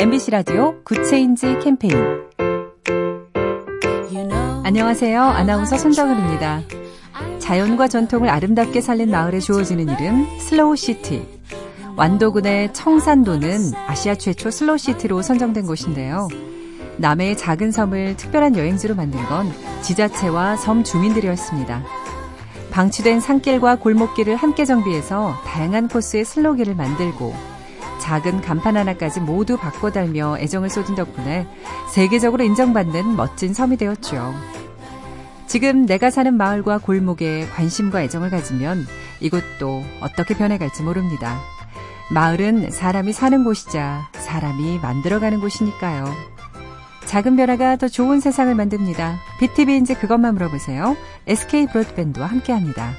MBC 라디오 Good Change 캠페인 안녕하세요. 아나운서 손정은입니다. 자연과 전통을 아름답게 살린 마을에 주어지는 이름 슬로우 시티. 완도군의 청산도는 아시아 최초 슬로우 시티로 선정된 곳인데요. 남해의 작은 섬을 특별한 여행지로 만든 건 지자체와 섬 주민들이었습니다. 방치된 산길과 골목길을 함께 정비해서 다양한 코스의 슬로길을 만들고 작은 간판 하나까지 모두 바꿔 달며 애정을 쏟은 덕분에 세계적으로 인정받는 멋진 섬이 되었죠. 지금 내가 사는 마을과 골목에 관심과 애정을 가지면 이곳도 어떻게 변해갈지 모릅니다. 마을은 사람이 사는 곳이자 사람이 만들어가는 곳이니까요. 작은 변화가 더 좋은 세상을 만듭니다. BTV인지 그것만 물어보세요. SK 브로드밴드와 함께합니다.